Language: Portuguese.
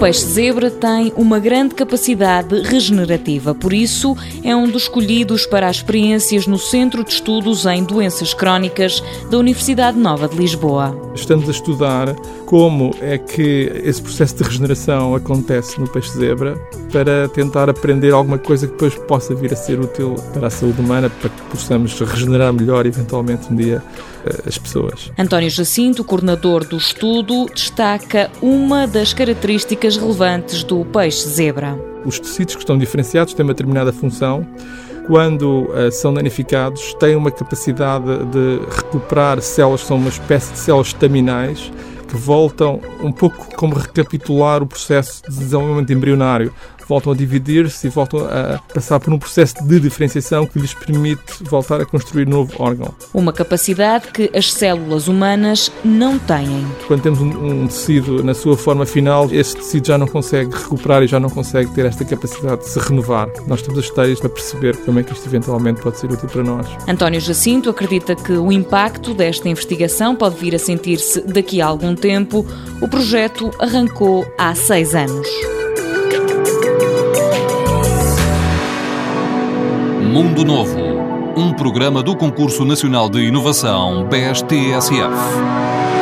peixe-zebra tem uma grande capacidade regenerativa, por isso é um dos escolhidos para as experiências no Centro de Estudos em Doenças Crónicas da Universidade Nova de Lisboa. Estamos a estudar como é que esse processo de regeneração acontece no peixe-zebra para tentar aprender alguma coisa que depois possa vir a ser útil para a saúde humana, para que possamos regenerar melhor, eventualmente, um dia eh, as pessoas. António Jacinto, coordenador do estudo, destaca uma das características relevantes do peixe-zebra. Os tecidos que estão diferenciados têm uma determinada função. Quando uh, são danificados, têm uma capacidade de recuperar células, são uma espécie de células estaminais, que voltam um pouco como recapitular o processo de desenvolvimento embrionário voltam a dividir-se e voltam a passar por um processo de diferenciação que lhes permite voltar a construir novo órgão. Uma capacidade que as células humanas não têm. Quando temos um, um tecido na sua forma final, esse tecido já não consegue recuperar e já não consegue ter esta capacidade de se renovar. Nós estamos a estudar isto para perceber como é que isto eventualmente pode ser útil para nós. António Jacinto acredita que o impacto desta investigação pode vir a sentir-se daqui a algum tempo. O projeto arrancou há seis anos. Mundo Novo, um programa do Concurso Nacional de Inovação BSTSF.